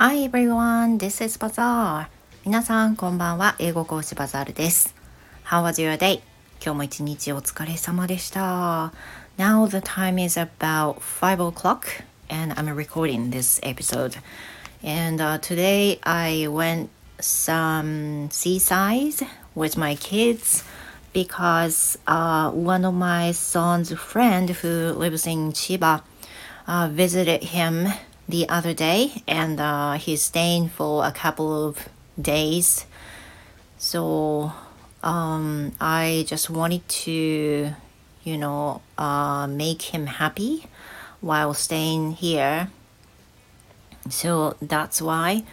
Hi everyone, this is Bazaar. 皆さん、こんばんは。英語講師バザールです。How was your day? 今日も一日お疲れ様でした。Now the time is about 5 o'clock and I'm recording this episode. And、uh, today I went some seaside with my kids because uh, one of my son's friend who lives in Chiba uh, visited him the other day and uh, he's staying for a couple of days. So um, I just wanted to, you know, uh, make him happy while staying here. So that's why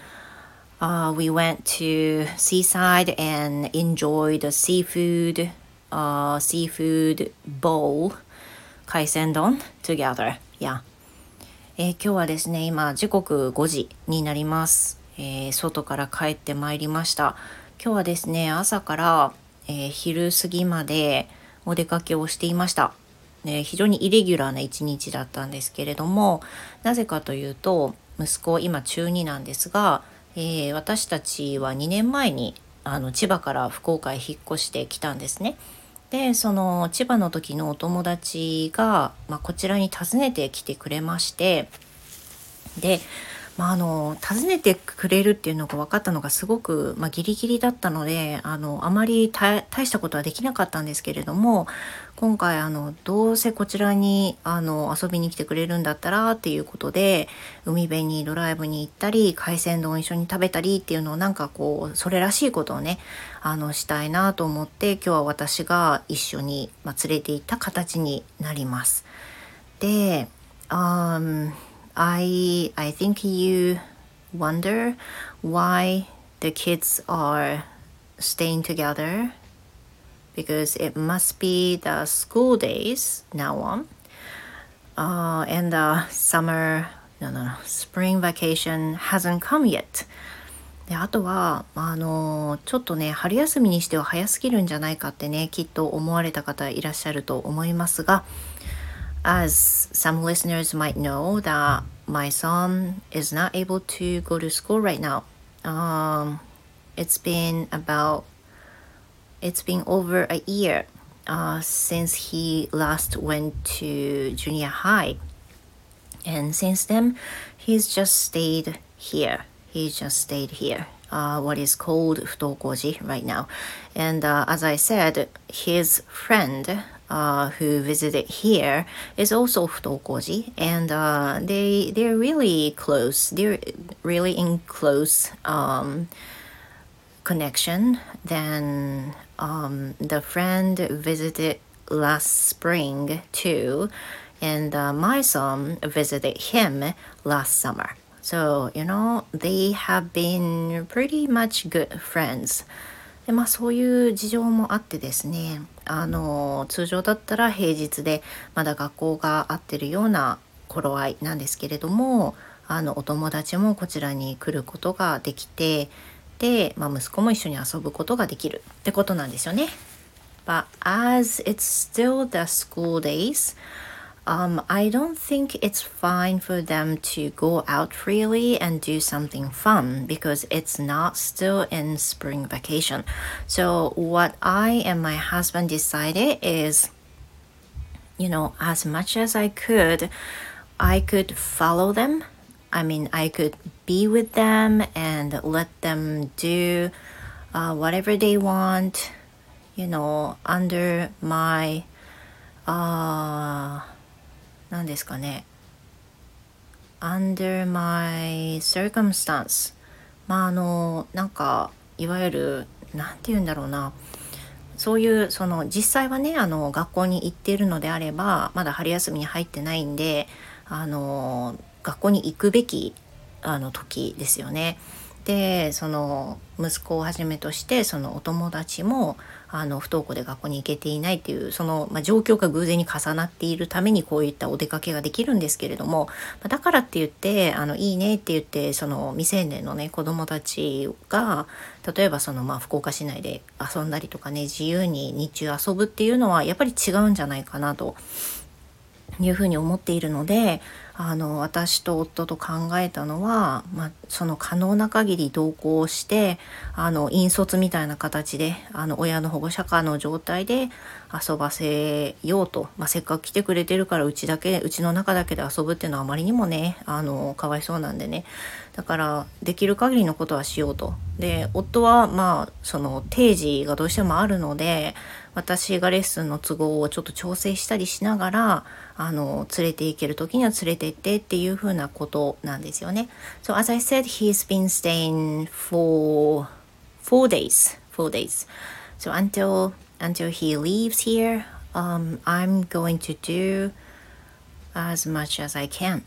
uh, we went to seaside and enjoyed the seafood, uh, seafood bowl, kaisendon together. Yeah. えー、今日はですね、今時刻5時になります、えー、外から帰ってまいりました。今日はですね、朝から、え、昼過ぎまでお出かけをしていました。え非常にイレギュラーな一日だったんですけれども、なぜかというと、息子今中2なんですが、え私たちは2年前にあの千葉から福岡へ引っ越してきたんですね。でその千葉の時のお友達が、まあ、こちらに訪ねてきてくれましてでまあ、あの訪ねてくれるっていうのが分かったのがすごく、まあ、ギリギリだったのであのあまり大したことはできなかったんですけれども今回あのどうせこちらにあの遊びに来てくれるんだったらっていうことで海辺にドライブに行ったり海鮮丼を一緒に食べたりっていうのをなんかこうそれらしいことをねあのしたいなと思って今日は私が一緒に、まあ、連れて行った形になります。で、um, I I think you wonder why the kids are staying together because it must be the school days now on uh, and the summer no no no spring vacation hasn't come yet であとはあのちょっとね春休みにしては早すぎるんじゃないかってねきっと思われた方いらっしゃると思いますが as some listeners might know that my son is not able to go to school right now. Um, it's been about it's been over a year uh, since he last went to junior high, and since then he's just stayed here. He just stayed here. Uh, what is called futokoji right now, and uh, as I said, his friend uh, who visited here is also futokoji and uh, they they're really close. They're really in close um, connection then um, the friend visited last spring too. And uh, my son visited him last summer. So you know they have been pretty much good friends でまあそういう事情もあってですねあの通常だったら平日でまだ学校が合ってるような頃合いなんですけれどもあのお友達もこちらに来ることができてで、まあ、息子も一緒に遊ぶことができるってことなんですよね。But as it's still the school days, um, I don't think it's fine for them to go out freely and do something fun because it's not still in spring vacation. So, what I and my husband decided is, you know, as much as I could, I could follow them. I mean, I could be with them and let them do uh, whatever they want, you know, under my. Uh, 何ですかね。Under my circumstance まああのなんかいわゆる何て言うんだろうな。そういうその実際はねあの学校に行っているのであればまだ春休みに入ってないんであの学校に行くべきあの時ですよね。でその息子をはじめとしてそのお友達もあの不登校で学校に行けていないっていうその、まあ、状況が偶然に重なっているためにこういったお出かけができるんですけれども、だからって言ってあのいいねって言ってその未成年のね子どもたちが例えばその、まあ、福岡市内で遊んだりとかね自由に日中遊ぶっていうのはやっぱり違うんじゃないかなというふうに思っているのであの私と夫と考えたのは、まあ、その可能な限り同行してあの引率みたいな形であの親の保護者化の状態で遊ばせようと、まあ、せっかく来てくれてるからうちだけうちの中だけで遊ぶっていうのはあまりにもねあのかわいそうなんでねだからできる限りのことはしようと。で夫はまあその定時がどうしてもあるので私がレッスンの都合をちょっと調整したりしながらあの連れて行ける時には連れて行ってっていう風なことなんですよね。So as I said, he's been staying for four days, four days. So until until he leaves here, um, I'm going to do as much as I can.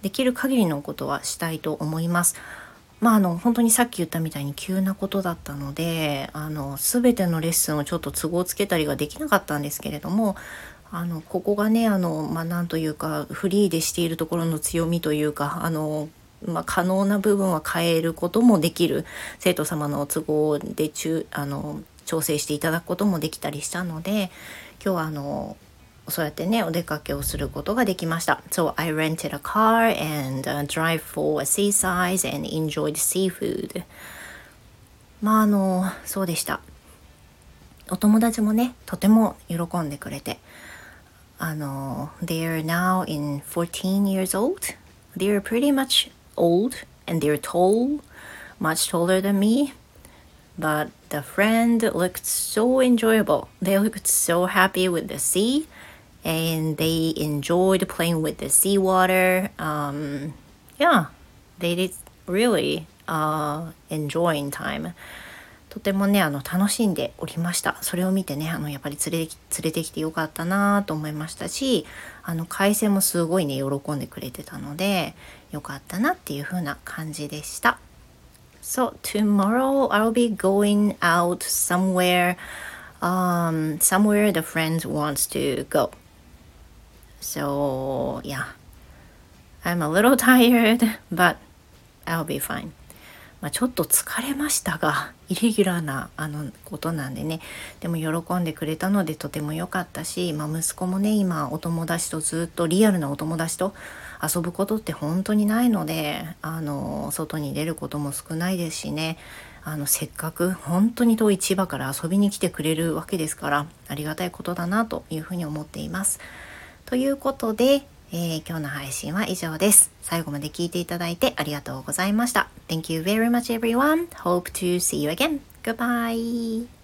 できる限りのことはしたいと思います。まあ、あの本当にさっき言ったみたいに急なことだったのであの全てのレッスンをちょっと都合つけたりができなかったんですけれどもあのここがねあの、まあ、なんというかフリーでしているところの強みというかあのまあ、可能な部分は変えることもできる生徒様の都合で中あの調整していただくこともできたりしたので今日はあのそうやってね、お出かけをすることができました。So I rented a car and、uh, drive for a seaside and enjoyed seafood. まああの、そうでした。お友達もね、とても喜んでくれて。あの、they are now in 14 years old. They are pretty much old and they're tall, much taller than me. But the friend looked so enjoyable. They looked so happy with the sea. and they enjoyed playing with the seawater. Um, yeah, they did really uh, enjoying time. とてもねあの楽しんでおりましたそれを見てねあのやっぱり連れ連れてきてよかったなと思いましたしあの海鮮もすごいね喜んでくれてたのでよかったなっていう風な感じでした So tomorrow I'll be going out somewhere um, somewhere the friend wants to go So, yeah, I'm a little tired, but I'll be fine. まあ、ちょっと疲れましたが、イレギュラーなあのことなんでね、でも喜んでくれたのでとても良かったし、まあ、息子もね、今お友達とずっとリアルなお友達と遊ぶことって本当にないので、あの、外に出ることも少ないですしね、あのせっかく本当に遠い千葉から遊びに来てくれるわけですからありがたいことだなというふうに思っています。ということで、えー、今日の配信は以上です。最後まで聞いていただいてありがとうございました。Thank you very much everyone. Hope to see you again. Goodbye.